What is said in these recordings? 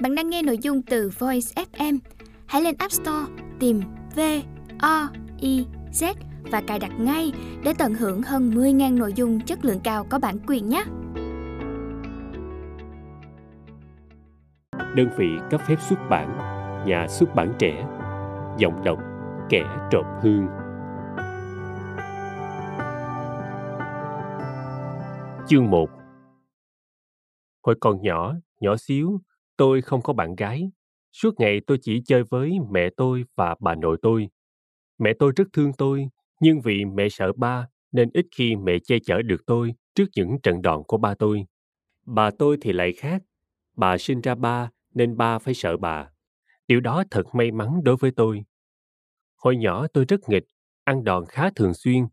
Bạn đang nghe nội dung từ Voice FM. Hãy lên App Store tìm V O I Z và cài đặt ngay để tận hưởng hơn 10.000 nội dung chất lượng cao có bản quyền nhé. Đơn vị cấp phép xuất bản, nhà xuất bản trẻ, giọng đọc kẻ trộm hương. Chương 1 Hồi còn nhỏ, nhỏ xíu, tôi không có bạn gái. Suốt ngày tôi chỉ chơi với mẹ tôi và bà nội tôi. Mẹ tôi rất thương tôi, nhưng vì mẹ sợ ba nên ít khi mẹ che chở được tôi trước những trận đòn của ba tôi. Bà tôi thì lại khác. Bà sinh ra ba nên ba phải sợ bà. Điều đó thật may mắn đối với tôi. Hồi nhỏ tôi rất nghịch, ăn đòn khá thường xuyên.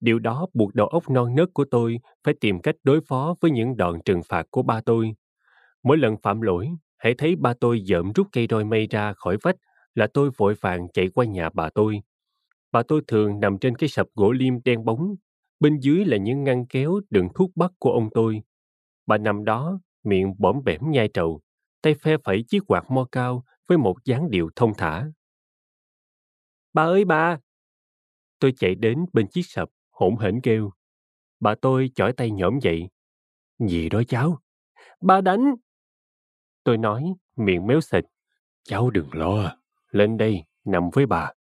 Điều đó buộc đầu óc non nớt của tôi phải tìm cách đối phó với những đòn trừng phạt của ba tôi. Mỗi lần phạm lỗi, hãy thấy ba tôi dợm rút cây roi mây ra khỏi vách là tôi vội vàng chạy qua nhà bà tôi. Bà tôi thường nằm trên cái sập gỗ liêm đen bóng, bên dưới là những ngăn kéo đựng thuốc bắc của ông tôi. Bà nằm đó, miệng bõm bẻm nhai trầu, tay phe phẩy chiếc quạt mo cao với một dáng điệu thông thả. Bà ơi bà! Tôi chạy đến bên chiếc sập, hỗn hển kêu. Bà tôi chỏi tay nhõm dậy. Gì đó cháu? Bà đánh! Tôi nói, miệng méo xịt. Cháu đừng lo, lên đây, nằm với bà.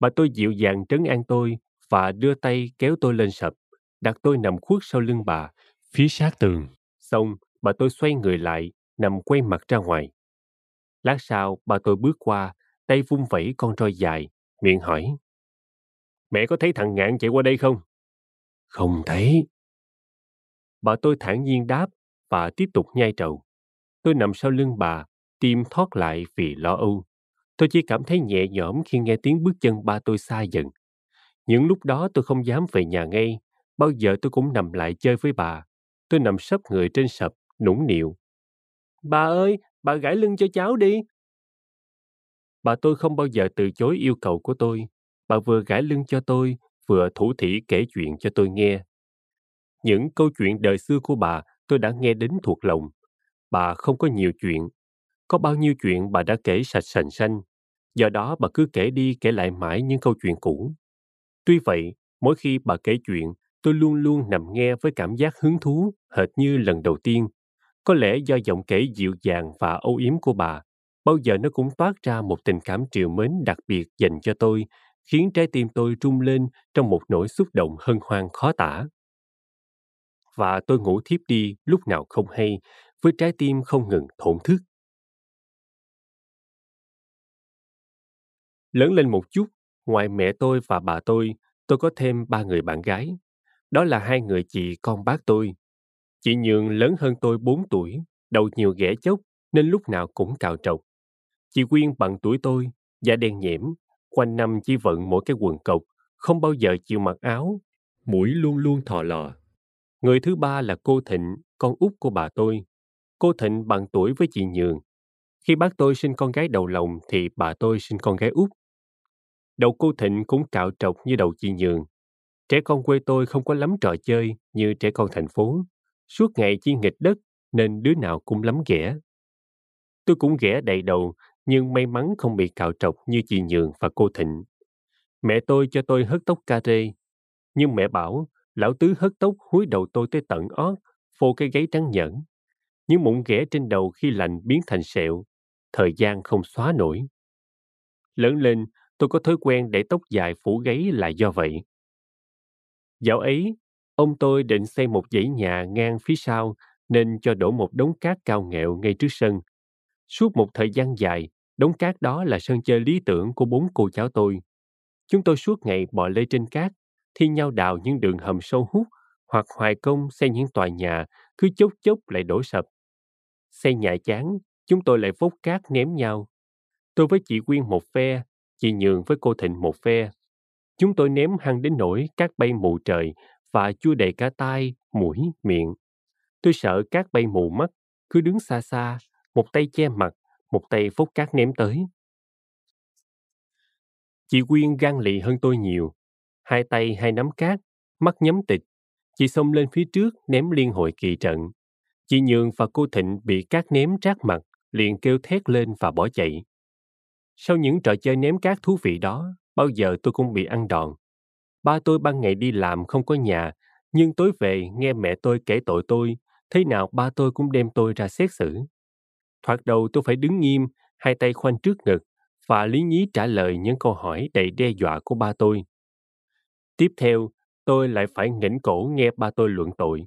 Bà tôi dịu dàng trấn an tôi và đưa tay kéo tôi lên sập, đặt tôi nằm khuất sau lưng bà, phía sát tường. Xong, bà tôi xoay người lại, nằm quay mặt ra ngoài. Lát sau, bà tôi bước qua, tay vung vẩy con roi dài, miệng hỏi. Mẹ có thấy thằng ngạn chạy qua đây không? Không thấy. Bà tôi thản nhiên đáp và tiếp tục nhai trầu. Tôi nằm sau lưng bà, tim thoát lại vì lo âu. Tôi chỉ cảm thấy nhẹ nhõm khi nghe tiếng bước chân ba tôi xa dần. Những lúc đó tôi không dám về nhà ngay, bao giờ tôi cũng nằm lại chơi với bà. Tôi nằm sấp người trên sập, nũng nịu. Bà ơi, bà gãi lưng cho cháu đi. Bà tôi không bao giờ từ chối yêu cầu của tôi. Bà vừa gãi lưng cho tôi, vừa thủ thỉ kể chuyện cho tôi nghe. Những câu chuyện đời xưa của bà tôi đã nghe đến thuộc lòng. Bà không có nhiều chuyện. Có bao nhiêu chuyện bà đã kể sạch sành xanh. Do đó bà cứ kể đi kể lại mãi những câu chuyện cũ. Tuy vậy, mỗi khi bà kể chuyện, tôi luôn luôn nằm nghe với cảm giác hứng thú, hệt như lần đầu tiên. Có lẽ do giọng kể dịu dàng và âu yếm của bà, bao giờ nó cũng toát ra một tình cảm triều mến đặc biệt dành cho tôi, khiến trái tim tôi rung lên trong một nỗi xúc động hân hoan khó tả. Và tôi ngủ thiếp đi lúc nào không hay, với trái tim không ngừng thổn thức. Lớn lên một chút, ngoài mẹ tôi và bà tôi, tôi có thêm ba người bạn gái. Đó là hai người chị con bác tôi. Chị Nhường lớn hơn tôi 4 tuổi, đầu nhiều ghẻ chốc nên lúc nào cũng cào trọc. Chị Quyên bằng tuổi tôi, da đen nhẽm, quanh năm chỉ vận mỗi cái quần cộc, không bao giờ chịu mặc áo, mũi luôn luôn thò lò. Người thứ ba là cô Thịnh, con út của bà tôi. Cô Thịnh bằng tuổi với chị Nhường. Khi bác tôi sinh con gái đầu lòng thì bà tôi sinh con gái út. Đầu cô Thịnh cũng cạo trọc như đầu chị Nhường. Trẻ con quê tôi không có lắm trò chơi như trẻ con thành phố. Suốt ngày chỉ nghịch đất nên đứa nào cũng lắm ghẻ. Tôi cũng ghẻ đầy đầu nhưng may mắn không bị cạo trọc như chị Nhường và cô Thịnh. Mẹ tôi cho tôi hớt tóc ca rê. Nhưng mẹ bảo lão tứ hớt tóc húi đầu tôi tới tận ót, phô cái gáy trắng nhẫn. Những mụn ghẻ trên đầu khi lạnh biến thành sẹo, thời gian không xóa nổi. Lớn lên, tôi có thói quen để tóc dài phủ gáy là do vậy. Dạo ấy, ông tôi định xây một dãy nhà ngang phía sau nên cho đổ một đống cát cao nghẹo ngay trước sân. Suốt một thời gian dài, đống cát đó là sân chơi lý tưởng của bốn cô cháu tôi. Chúng tôi suốt ngày bò lê trên cát, thi nhau đào những đường hầm sâu hút hoặc hoài công xây những tòa nhà cứ chốc chốc lại đổ sập. Xe nhà chán, chúng tôi lại vốc cát ném nhau. Tôi với chị Quyên một phe, chị Nhường với cô Thịnh một phe. Chúng tôi ném hăng đến nỗi cát bay mù trời và chui đầy cả tai, mũi, miệng. Tôi sợ cát bay mù mắt, cứ đứng xa xa, một tay che mặt, một tay phốt cát ném tới. Chị Quyên gan lì hơn tôi nhiều. Hai tay hai nắm cát, mắt nhắm tịch. Chị xông lên phía trước ném liên hội kỳ trận. Chị Nhường và cô Thịnh bị cát ném trát mặt, liền kêu thét lên và bỏ chạy. Sau những trò chơi ném cát thú vị đó, bao giờ tôi cũng bị ăn đòn. Ba tôi ban ngày đi làm không có nhà, nhưng tối về nghe mẹ tôi kể tội tôi, thế nào ba tôi cũng đem tôi ra xét xử. Thoạt đầu tôi phải đứng nghiêm, hai tay khoanh trước ngực và lý nhí trả lời những câu hỏi đầy đe dọa của ba tôi. Tiếp theo, tôi lại phải nghỉnh cổ nghe ba tôi luận tội.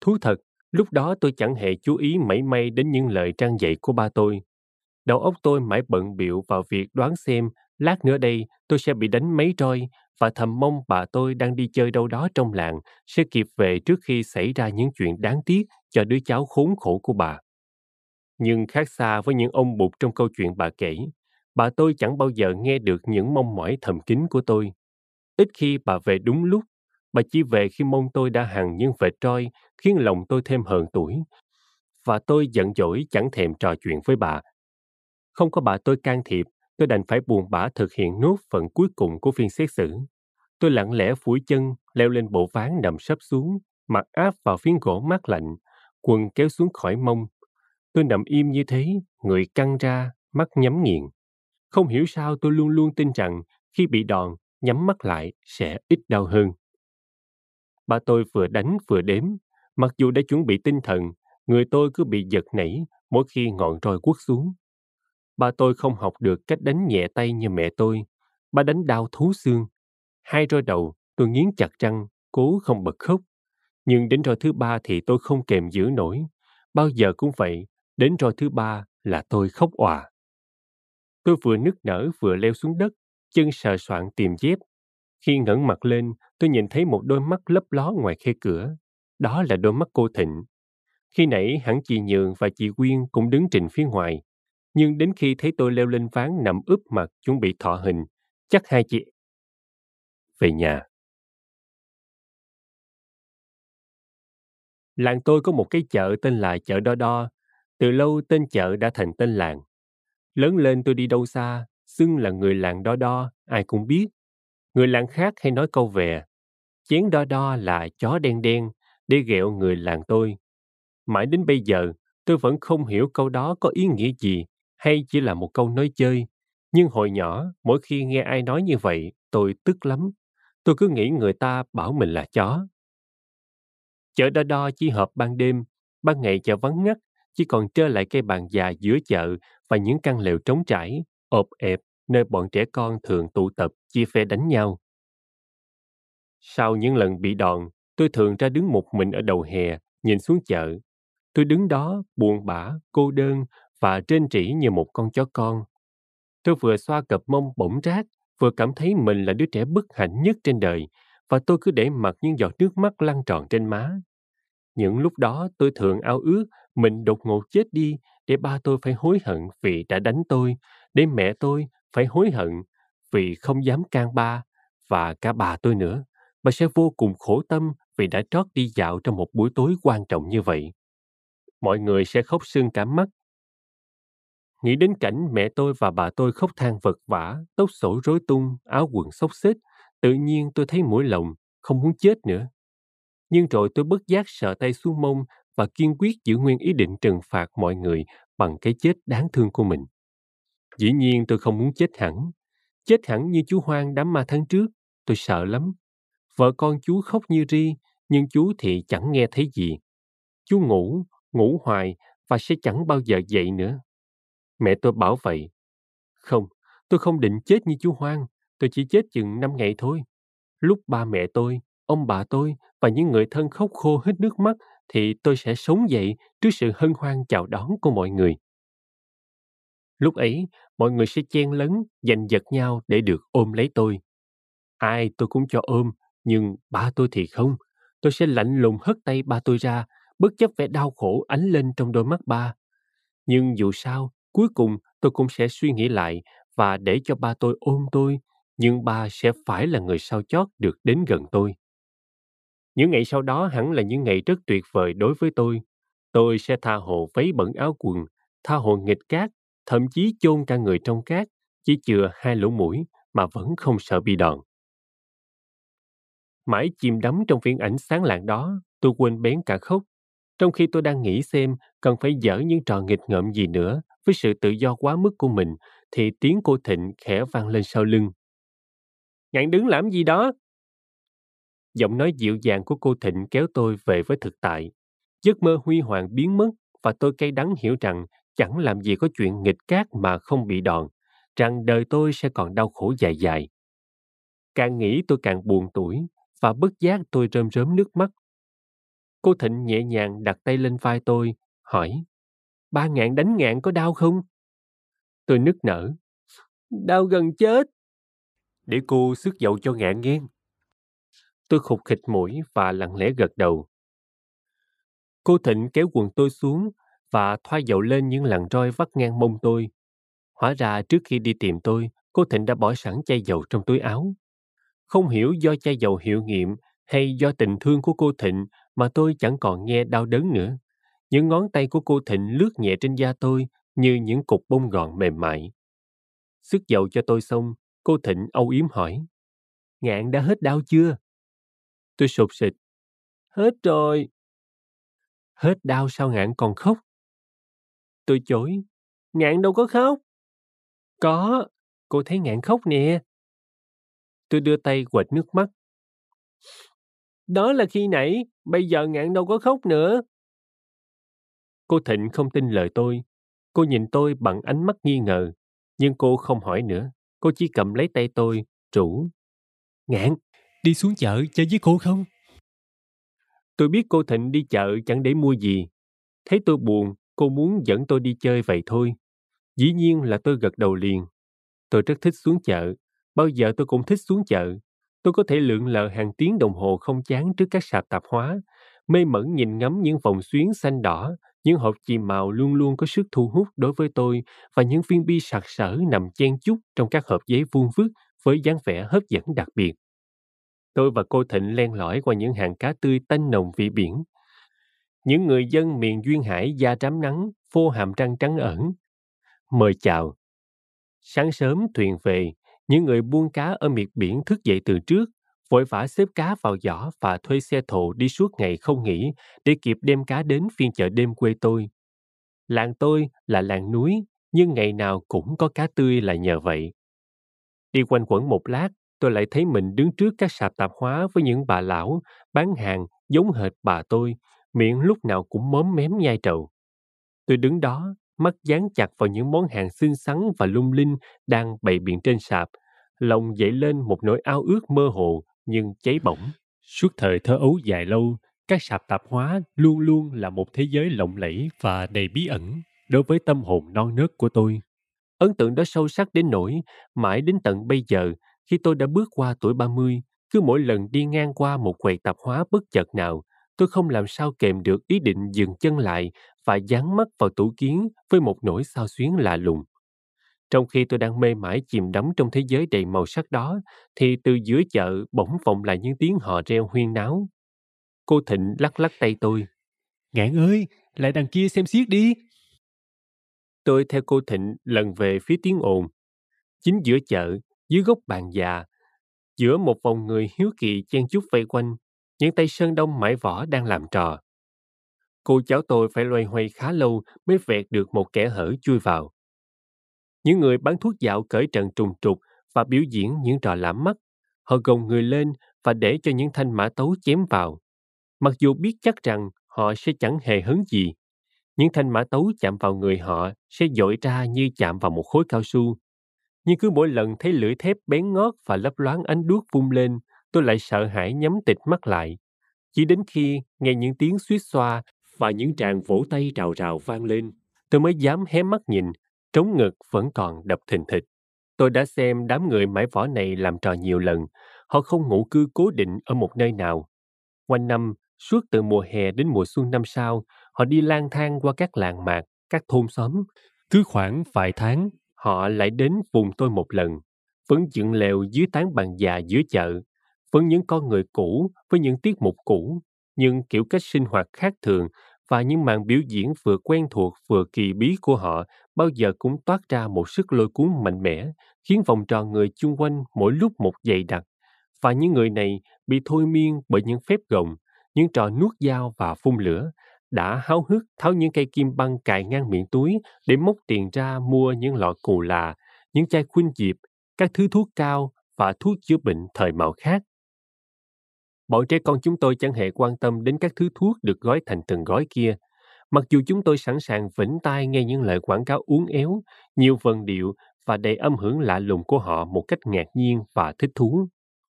Thú thật, lúc đó tôi chẳng hề chú ý mảy may đến những lời trang dạy của ba tôi. Đầu óc tôi mãi bận biệu vào việc đoán xem lát nữa đây tôi sẽ bị đánh mấy roi và thầm mong bà tôi đang đi chơi đâu đó trong làng sẽ kịp về trước khi xảy ra những chuyện đáng tiếc cho đứa cháu khốn khổ của bà. Nhưng khác xa với những ông bụt trong câu chuyện bà kể, bà tôi chẳng bao giờ nghe được những mong mỏi thầm kín của tôi. Ít khi bà về đúng lúc, bà chỉ về khi mông tôi đã hằng những vệt roi khiến lòng tôi thêm hờn tuổi. Và tôi giận dỗi chẳng thèm trò chuyện với bà. Không có bà tôi can thiệp, tôi đành phải buồn bã thực hiện nốt phần cuối cùng của phiên xét xử. Tôi lặng lẽ phủi chân, leo lên bộ ván nằm sấp xuống, mặt áp vào phiến gỗ mát lạnh, quần kéo xuống khỏi mông. Tôi nằm im như thế, người căng ra, mắt nhắm nghiền. Không hiểu sao tôi luôn luôn tin rằng khi bị đòn, nhắm mắt lại sẽ ít đau hơn. Ba tôi vừa đánh vừa đếm, mặc dù đã chuẩn bị tinh thần, người tôi cứ bị giật nảy mỗi khi ngọn roi quất xuống. Ba tôi không học được cách đánh nhẹ tay như mẹ tôi. Ba đánh đau thú xương. Hai roi đầu, tôi nghiến chặt răng, cố không bật khóc. Nhưng đến roi thứ ba thì tôi không kềm giữ nổi. Bao giờ cũng vậy, đến roi thứ ba là tôi khóc òa. Tôi vừa nức nở vừa leo xuống đất, chân sờ soạn tìm dép. Khi ngẩng mặt lên, tôi nhìn thấy một đôi mắt lấp ló ngoài khe cửa. Đó là đôi mắt cô Thịnh. Khi nãy hẳn chị Nhường và chị Quyên cũng đứng trình phía ngoài. Nhưng đến khi thấy tôi leo lên ván nằm ướp mặt chuẩn bị thọ hình, chắc hai chị... Về nhà. Làng tôi có một cái chợ tên là chợ Đo Đo. Từ lâu tên chợ đã thành tên làng. Lớn lên tôi đi đâu xa, xưng là người làng Đo Đo, ai cũng biết. Người làng khác hay nói câu về, chén Đo Đo là chó đen đen, để ghẹo người làng tôi. Mãi đến bây giờ, tôi vẫn không hiểu câu đó có ý nghĩa gì hay chỉ là một câu nói chơi. Nhưng hồi nhỏ, mỗi khi nghe ai nói như vậy, tôi tức lắm. Tôi cứ nghĩ người ta bảo mình là chó. Chợ đo đo chỉ hợp ban đêm, ban ngày chợ vắng ngắt, chỉ còn trơ lại cây bàn già giữa chợ và những căn lều trống trải, ộp ẹp, nơi bọn trẻ con thường tụ tập chia phe đánh nhau. Sau những lần bị đòn, tôi thường ra đứng một mình ở đầu hè, nhìn xuống chợ. Tôi đứng đó, buồn bã, cô đơn và trên trĩ như một con chó con. Tôi vừa xoa cặp mông bỗng rác, vừa cảm thấy mình là đứa trẻ bất hạnh nhất trên đời, và tôi cứ để mặc những giọt nước mắt lăn tròn trên má. Những lúc đó tôi thường ao ước mình đột ngột chết đi để ba tôi phải hối hận vì đã đánh tôi, để mẹ tôi phải hối hận vì không dám can ba và cả bà tôi nữa. Bà sẽ vô cùng khổ tâm vì đã trót đi dạo trong một buổi tối quan trọng như vậy. Mọi người sẽ khóc sưng cả mắt Nghĩ đến cảnh mẹ tôi và bà tôi khóc than vật vả, tóc sổ rối tung, áo quần xốc xếch, tự nhiên tôi thấy mũi lòng, không muốn chết nữa. Nhưng rồi tôi bất giác sợ tay xuống mông và kiên quyết giữ nguyên ý định trừng phạt mọi người bằng cái chết đáng thương của mình. Dĩ nhiên tôi không muốn chết hẳn. Chết hẳn như chú Hoang đám ma tháng trước, tôi sợ lắm. Vợ con chú khóc như ri, nhưng chú thì chẳng nghe thấy gì. Chú ngủ, ngủ hoài và sẽ chẳng bao giờ dậy nữa. Mẹ tôi bảo vậy. Không, tôi không định chết như chú Hoang, tôi chỉ chết chừng năm ngày thôi. Lúc ba mẹ tôi, ông bà tôi và những người thân khóc khô hết nước mắt thì tôi sẽ sống dậy trước sự hân hoan chào đón của mọi người. Lúc ấy, mọi người sẽ chen lấn, giành giật nhau để được ôm lấy tôi. Ai tôi cũng cho ôm, nhưng ba tôi thì không. Tôi sẽ lạnh lùng hất tay ba tôi ra, bất chấp vẻ đau khổ ánh lên trong đôi mắt ba. Nhưng dù sao, Cuối cùng tôi cũng sẽ suy nghĩ lại và để cho ba tôi ôm tôi, nhưng ba sẽ phải là người sau chót được đến gần tôi. Những ngày sau đó hẳn là những ngày rất tuyệt vời đối với tôi. Tôi sẽ tha hồ váy bẩn áo quần, tha hồ nghịch cát, thậm chí chôn cả người trong cát, chỉ chừa hai lỗ mũi mà vẫn không sợ bị đòn. Mãi chìm đắm trong viễn ảnh sáng lạng đó, tôi quên bén cả khóc. Trong khi tôi đang nghĩ xem cần phải dở những trò nghịch ngợm gì nữa với sự tự do quá mức của mình, thì tiếng cô Thịnh khẽ vang lên sau lưng. Ngạn đứng làm gì đó? Giọng nói dịu dàng của cô Thịnh kéo tôi về với thực tại. Giấc mơ huy hoàng biến mất và tôi cay đắng hiểu rằng chẳng làm gì có chuyện nghịch cát mà không bị đòn, rằng đời tôi sẽ còn đau khổ dài dài. Càng nghĩ tôi càng buồn tuổi và bất giác tôi rơm rớm nước mắt. Cô Thịnh nhẹ nhàng đặt tay lên vai tôi, hỏi, ba ngạn đánh ngạn có đau không? Tôi nức nở. Đau gần chết. Để cô sức dậu cho ngạn nghe. Tôi khục khịch mũi và lặng lẽ gật đầu. Cô Thịnh kéo quần tôi xuống và thoa dầu lên những làn roi vắt ngang mông tôi. Hóa ra trước khi đi tìm tôi, cô Thịnh đã bỏ sẵn chai dầu trong túi áo. Không hiểu do chai dầu hiệu nghiệm hay do tình thương của cô Thịnh mà tôi chẳng còn nghe đau đớn nữa. Những ngón tay của cô Thịnh lướt nhẹ trên da tôi như những cục bông gòn mềm mại. Sức dầu cho tôi xong, cô Thịnh âu yếm hỏi. Ngạn đã hết đau chưa? Tôi sụp sịch. Hết rồi. Hết đau sao ngạn còn khóc? Tôi chối. Ngạn đâu có khóc. Có, cô thấy ngạn khóc nè. Tôi đưa tay quệt nước mắt. Đó là khi nãy, bây giờ ngạn đâu có khóc nữa. Cô Thịnh không tin lời tôi. Cô nhìn tôi bằng ánh mắt nghi ngờ. Nhưng cô không hỏi nữa. Cô chỉ cầm lấy tay tôi, rủ. Ngạn, đi xuống chợ chơi với cô không? Tôi biết cô Thịnh đi chợ chẳng để mua gì. Thấy tôi buồn, cô muốn dẫn tôi đi chơi vậy thôi. Dĩ nhiên là tôi gật đầu liền. Tôi rất thích xuống chợ. Bao giờ tôi cũng thích xuống chợ. Tôi có thể lượn lờ hàng tiếng đồng hồ không chán trước các sạp tạp hóa, mê mẩn nhìn ngắm những vòng xuyến xanh đỏ, những hộp chì màu luôn luôn có sức thu hút đối với tôi và những viên bi sặc sỡ nằm chen chúc trong các hộp giấy vuông vức với dáng vẻ hấp dẫn đặc biệt. Tôi và cô Thịnh len lỏi qua những hàng cá tươi tanh nồng vị biển. Những người dân miền Duyên Hải da trám nắng, phô hàm trăng trắng ẩn. Mời chào. Sáng sớm thuyền về, những người buôn cá ở miệt biển thức dậy từ trước, vội vã xếp cá vào giỏ và thuê xe thồ đi suốt ngày không nghỉ để kịp đem cá đến phiên chợ đêm quê tôi. Làng tôi là làng núi, nhưng ngày nào cũng có cá tươi là nhờ vậy. Đi quanh quẩn một lát, tôi lại thấy mình đứng trước các sạp tạp hóa với những bà lão bán hàng giống hệt bà tôi, miệng lúc nào cũng móm mém nhai trầu. Tôi đứng đó, mắt dán chặt vào những món hàng xinh xắn và lung linh đang bày biện trên sạp, lòng dậy lên một nỗi ao ước mơ hồ nhưng cháy bỏng. Suốt thời thơ ấu dài lâu, các sạp tạp hóa luôn luôn là một thế giới lộng lẫy và đầy bí ẩn đối với tâm hồn non nớt của tôi. Ấn tượng đó sâu sắc đến nỗi, mãi đến tận bây giờ, khi tôi đã bước qua tuổi 30, cứ mỗi lần đi ngang qua một quầy tạp hóa bất chợt nào, tôi không làm sao kèm được ý định dừng chân lại và dán mắt vào tủ kiến với một nỗi sao xuyến lạ lùng. Trong khi tôi đang mê mải chìm đắm trong thế giới đầy màu sắc đó, thì từ giữa chợ bỗng vọng lại những tiếng hò reo huyên náo. Cô Thịnh lắc lắc tay tôi. Ngạn ơi, lại đằng kia xem xiết đi. Tôi theo cô Thịnh lần về phía tiếng ồn. Chính giữa chợ, dưới gốc bàn già, giữa một vòng người hiếu kỳ chen chúc vây quanh, những tay sơn đông mãi võ đang làm trò. Cô cháu tôi phải loay hoay khá lâu mới vẹt được một kẻ hở chui vào. Những người bán thuốc dạo cởi trần trùng trục và biểu diễn những trò lãm mắt. Họ gồng người lên và để cho những thanh mã tấu chém vào. Mặc dù biết chắc rằng họ sẽ chẳng hề hứng gì. Những thanh mã tấu chạm vào người họ sẽ dội ra như chạm vào một khối cao su. Nhưng cứ mỗi lần thấy lưỡi thép bén ngót và lấp loáng ánh đuốc vung lên, tôi lại sợ hãi nhắm tịt mắt lại. Chỉ đến khi nghe những tiếng suýt xoa và những tràng vỗ tay rào rào vang lên, tôi mới dám hé mắt nhìn trống ngực vẫn còn đập thình thịch. Tôi đã xem đám người mãi võ này làm trò nhiều lần. Họ không ngủ cư cố định ở một nơi nào. Quanh năm, suốt từ mùa hè đến mùa xuân năm sau, họ đi lang thang qua các làng mạc, các thôn xóm. Cứ khoảng vài tháng, họ lại đến vùng tôi một lần, vẫn dựng lều dưới tán bàn già giữa chợ, vẫn những con người cũ với những tiết mục cũ, nhưng kiểu cách sinh hoạt khác thường và những màn biểu diễn vừa quen thuộc vừa kỳ bí của họ bao giờ cũng toát ra một sức lôi cuốn mạnh mẽ, khiến vòng tròn người chung quanh mỗi lúc một dày đặc. Và những người này bị thôi miên bởi những phép gồng, những trò nuốt dao và phun lửa, đã háo hức tháo những cây kim băng cài ngang miệng túi để móc tiền ra mua những lọ cù là, những chai khuynh diệp, các thứ thuốc cao và thuốc chữa bệnh thời mạo khác. Bọn trẻ con chúng tôi chẳng hề quan tâm đến các thứ thuốc được gói thành từng gói kia, mặc dù chúng tôi sẵn sàng vĩnh tai nghe những lời quảng cáo uốn éo, nhiều vần điệu và đầy âm hưởng lạ lùng của họ một cách ngạc nhiên và thích thú.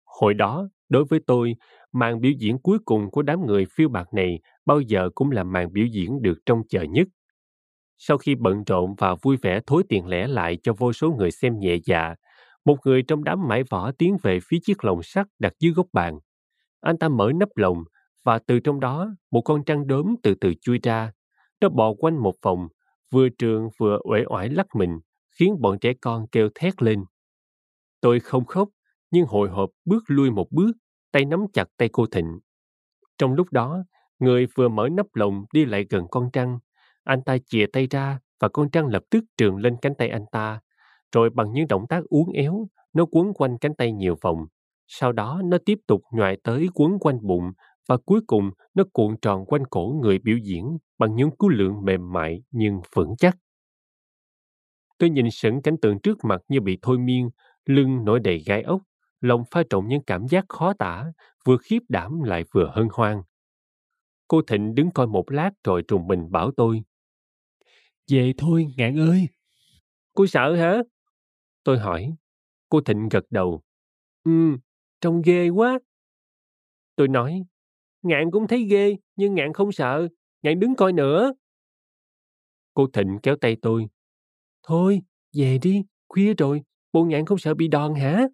Hồi đó, đối với tôi, màn biểu diễn cuối cùng của đám người phiêu bạc này bao giờ cũng là màn biểu diễn được trông chờ nhất. Sau khi bận rộn và vui vẻ thối tiền lẻ lại cho vô số người xem nhẹ dạ, một người trong đám mãi võ tiến về phía chiếc lồng sắt đặt dưới góc bàn. Anh ta mở nắp lồng và từ trong đó một con trăng đốm từ từ chui ra. Nó bò quanh một vòng, vừa trường vừa uể oải lắc mình, khiến bọn trẻ con kêu thét lên. Tôi không khóc, nhưng hồi hộp bước lui một bước, tay nắm chặt tay cô Thịnh. Trong lúc đó, người vừa mở nắp lồng đi lại gần con trăng. Anh ta chìa tay ra và con trăng lập tức trường lên cánh tay anh ta. Rồi bằng những động tác uốn éo, nó quấn quanh cánh tay nhiều vòng. Sau đó nó tiếp tục nhoại tới quấn quanh bụng và cuối cùng nó cuộn tròn quanh cổ người biểu diễn bằng những cú lượng mềm mại nhưng vững chắc. Tôi nhìn sững cảnh tượng trước mặt như bị thôi miên, lưng nổi đầy gai ốc, lòng pha trộn những cảm giác khó tả, vừa khiếp đảm lại vừa hân hoan. Cô Thịnh đứng coi một lát rồi trùng mình bảo tôi. Về thôi, ngạn ơi. Cô sợ hả? Tôi hỏi. Cô Thịnh gật đầu. Ừ, trông ghê quá. Tôi nói, ngạn cũng thấy ghê, nhưng ngạn không sợ. Ngạn đứng coi nữa. Cô Thịnh kéo tay tôi. Thôi, về đi, khuya rồi, bộ ngạn không sợ bị đòn hả?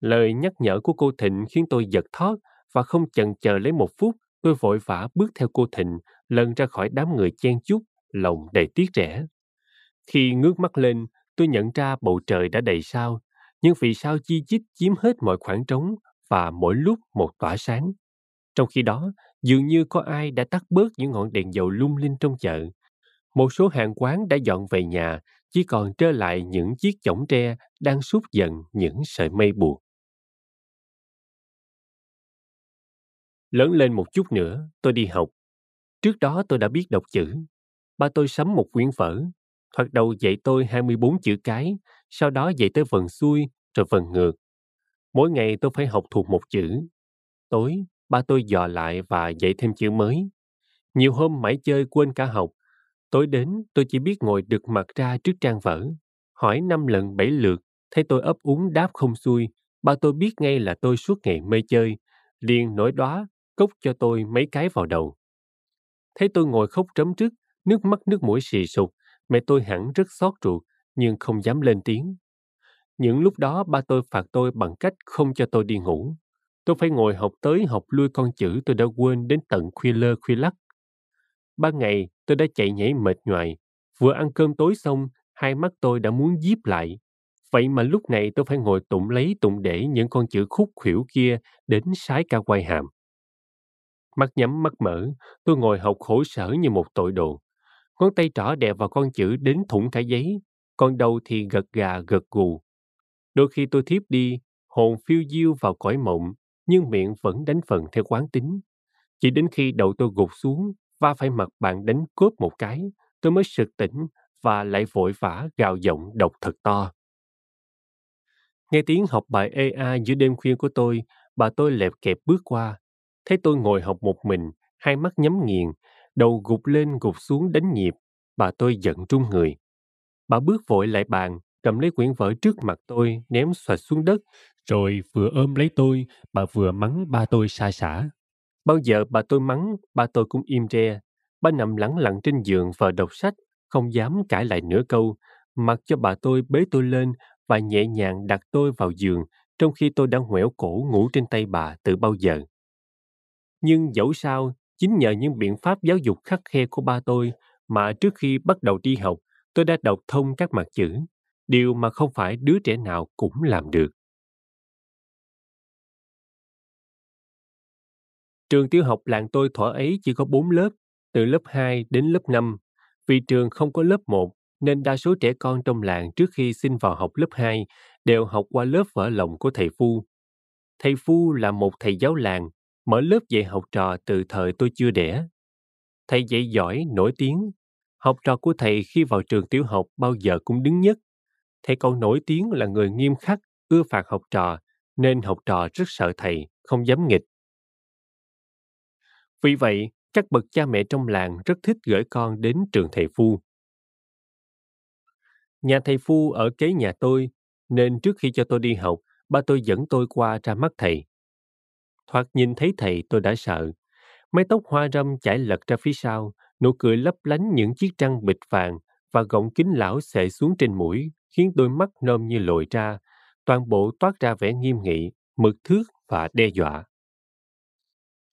Lời nhắc nhở của cô Thịnh khiến tôi giật thót và không chần chờ lấy một phút, tôi vội vã bước theo cô Thịnh, lần ra khỏi đám người chen chúc, lòng đầy tiếc rẻ. Khi ngước mắt lên, tôi nhận ra bầu trời đã đầy sao, nhưng vì sao chi chít chiếm hết mọi khoảng trống và mỗi lúc một tỏa sáng. Trong khi đó, dường như có ai đã tắt bớt những ngọn đèn dầu lung linh trong chợ. Một số hàng quán đã dọn về nhà, chỉ còn trơ lại những chiếc chõng tre đang sút dần những sợi mây buộc. Lớn lên một chút nữa, tôi đi học. Trước đó tôi đã biết đọc chữ. Ba tôi sắm một quyển vở. Thoạt đầu dạy tôi 24 chữ cái, sau đó dạy tới vần xuôi, rồi vần ngược. Mỗi ngày tôi phải học thuộc một chữ. Tối, ba tôi dò lại và dạy thêm chữ mới. Nhiều hôm mãi chơi quên cả học. Tối đến, tôi chỉ biết ngồi đực mặt ra trước trang vở. Hỏi năm lần bảy lượt, thấy tôi ấp úng đáp không xuôi. Ba tôi biết ngay là tôi suốt ngày mê chơi. liền nổi đóa cốc cho tôi mấy cái vào đầu. Thấy tôi ngồi khóc trấm trước, nước mắt nước mũi xì sụp, mẹ tôi hẳn rất xót ruột, nhưng không dám lên tiếng. Những lúc đó ba tôi phạt tôi bằng cách không cho tôi đi ngủ. Tôi phải ngồi học tới học lui con chữ tôi đã quên đến tận khuya lơ khuya lắc. Ban ngày tôi đã chạy nhảy mệt nhoài. Vừa ăn cơm tối xong, hai mắt tôi đã muốn díp lại. Vậy mà lúc này tôi phải ngồi tụng lấy tụng để những con chữ khúc khuỷu kia đến sái ca quay hàm. Mắt nhắm mắt mở, tôi ngồi học khổ sở như một tội đồ. Ngón tay trỏ đè vào con chữ đến thủng cả giấy, còn đầu thì gật gà gật gù. Đôi khi tôi thiếp đi, hồn phiêu diêu vào cõi mộng, nhưng miệng vẫn đánh phần theo quán tính. Chỉ đến khi đầu tôi gục xuống, va phải mặt bạn đánh cướp một cái, tôi mới sực tỉnh và lại vội vã gào giọng đọc thật to. Nghe tiếng học bài EA giữa đêm khuya của tôi, bà tôi lẹp kẹp bước qua, Thấy tôi ngồi học một mình, hai mắt nhắm nghiền, đầu gục lên gục xuống đánh nhịp, bà tôi giận trung người. Bà bước vội lại bàn, cầm lấy quyển vở trước mặt tôi, ném xoạch xuống đất, rồi vừa ôm lấy tôi, bà vừa mắng ba tôi xa xả. Bao giờ bà tôi mắng, ba tôi cũng im re. Ba nằm lẳng lặng trên giường và đọc sách, không dám cãi lại nửa câu, mặc cho bà tôi bế tôi lên và nhẹ nhàng đặt tôi vào giường, trong khi tôi đang ngoẻo cổ ngủ trên tay bà từ bao giờ. Nhưng dẫu sao, chính nhờ những biện pháp giáo dục khắc khe của ba tôi mà trước khi bắt đầu đi học, tôi đã đọc thông các mặt chữ, điều mà không phải đứa trẻ nào cũng làm được. Trường tiểu học làng tôi thuở ấy chỉ có 4 lớp, từ lớp 2 đến lớp 5. Vì trường không có lớp 1, nên đa số trẻ con trong làng trước khi xin vào học lớp 2 đều học qua lớp vỡ lòng của thầy Phu. Thầy Phu là một thầy giáo làng mở lớp dạy học trò từ thời tôi chưa đẻ. Thầy dạy giỏi, nổi tiếng. Học trò của thầy khi vào trường tiểu học bao giờ cũng đứng nhất. Thầy còn nổi tiếng là người nghiêm khắc, ưa phạt học trò, nên học trò rất sợ thầy, không dám nghịch. Vì vậy, các bậc cha mẹ trong làng rất thích gửi con đến trường thầy Phu. Nhà thầy Phu ở kế nhà tôi, nên trước khi cho tôi đi học, ba tôi dẫn tôi qua ra mắt thầy. Thoạt nhìn thấy thầy tôi đã sợ. Mái tóc hoa râm chảy lật ra phía sau, nụ cười lấp lánh những chiếc răng bịch vàng và gọng kính lão xệ xuống trên mũi, khiến đôi mắt nôm như lồi ra, toàn bộ toát ra vẻ nghiêm nghị, mực thước và đe dọa.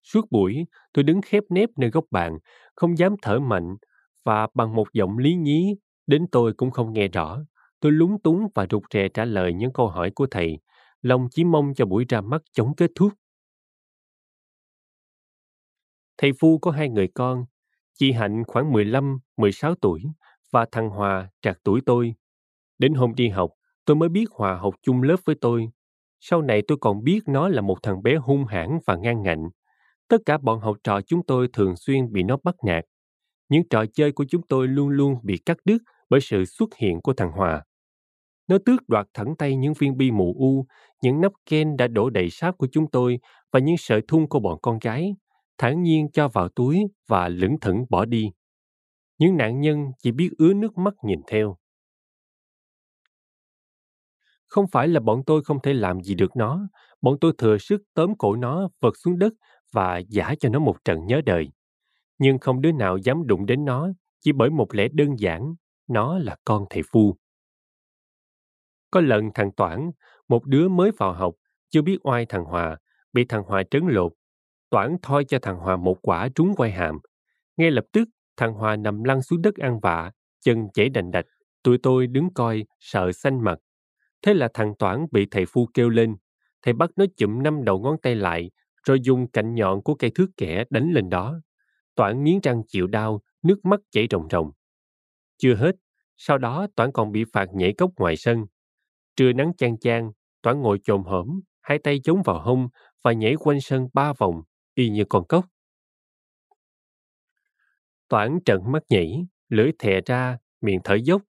Suốt buổi, tôi đứng khép nép nơi góc bàn, không dám thở mạnh, và bằng một giọng lý nhí, đến tôi cũng không nghe rõ. Tôi lúng túng và rụt rè trả lời những câu hỏi của thầy, lòng chỉ mong cho buổi ra mắt chống kết thúc. Thầy Phu có hai người con, chị Hạnh khoảng 15, 16 tuổi và thằng Hòa trạc tuổi tôi. Đến hôm đi học, tôi mới biết Hòa học chung lớp với tôi. Sau này tôi còn biết nó là một thằng bé hung hãn và ngang ngạnh. Tất cả bọn học trò chúng tôi thường xuyên bị nó bắt nạt. Những trò chơi của chúng tôi luôn luôn bị cắt đứt bởi sự xuất hiện của thằng Hòa. Nó tước đoạt thẳng tay những viên bi mù u, những nắp ken đã đổ đầy sáp của chúng tôi và những sợi thun của bọn con gái, thản nhiên cho vào túi và lững thững bỏ đi. Những nạn nhân chỉ biết ứa nước mắt nhìn theo. Không phải là bọn tôi không thể làm gì được nó, bọn tôi thừa sức tóm cổ nó vật xuống đất và giả cho nó một trận nhớ đời. Nhưng không đứa nào dám đụng đến nó chỉ bởi một lẽ đơn giản, nó là con thầy Phu. Có lần thằng Toản, một đứa mới vào học, chưa biết oai thằng Hòa, bị thằng Hòa trấn lột. Toản thoi cho thằng Hòa một quả trúng quay hàm. Ngay lập tức, thằng Hòa nằm lăn xuống đất ăn vạ, chân chảy đành đạch. Tụi tôi đứng coi, sợ xanh mặt. Thế là thằng Toản bị thầy Phu kêu lên. Thầy bắt nó chụm năm đầu ngón tay lại, rồi dùng cạnh nhọn của cây thước kẻ đánh lên đó. Toản nghiến răng chịu đau, nước mắt chảy ròng ròng. Chưa hết, sau đó Toản còn bị phạt nhảy cốc ngoài sân. Trưa nắng chang chang, Toản ngồi chồm hổm, hai tay chống vào hông và nhảy quanh sân ba vòng, y như con cốc. Toản trợn mắt nhỉ, lưỡi thè ra, miệng thở dốc.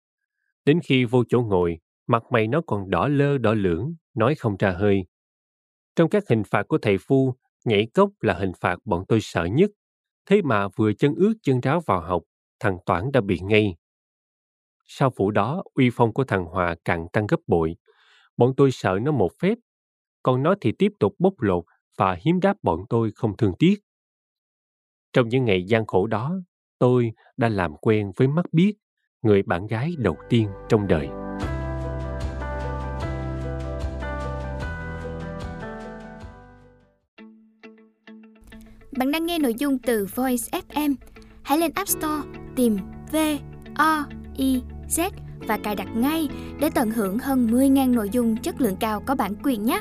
Đến khi vô chỗ ngồi, mặt mày nó còn đỏ lơ đỏ lưỡng, nói không ra hơi. Trong các hình phạt của thầy Phu, nhảy cốc là hình phạt bọn tôi sợ nhất. Thế mà vừa chân ướt chân ráo vào học, thằng Toản đã bị ngay. Sau vụ đó, uy phong của thằng Hòa càng tăng gấp bội. Bọn tôi sợ nó một phép, còn nó thì tiếp tục bốc lột và hiếm đáp bọn tôi không thương tiếc. Trong những ngày gian khổ đó, tôi đã làm quen với mắt biết, người bạn gái đầu tiên trong đời. Bạn đang nghe nội dung từ Voice FM. Hãy lên App Store tìm V O I Z và cài đặt ngay để tận hưởng hơn 10.000 nội dung chất lượng cao có bản quyền nhé.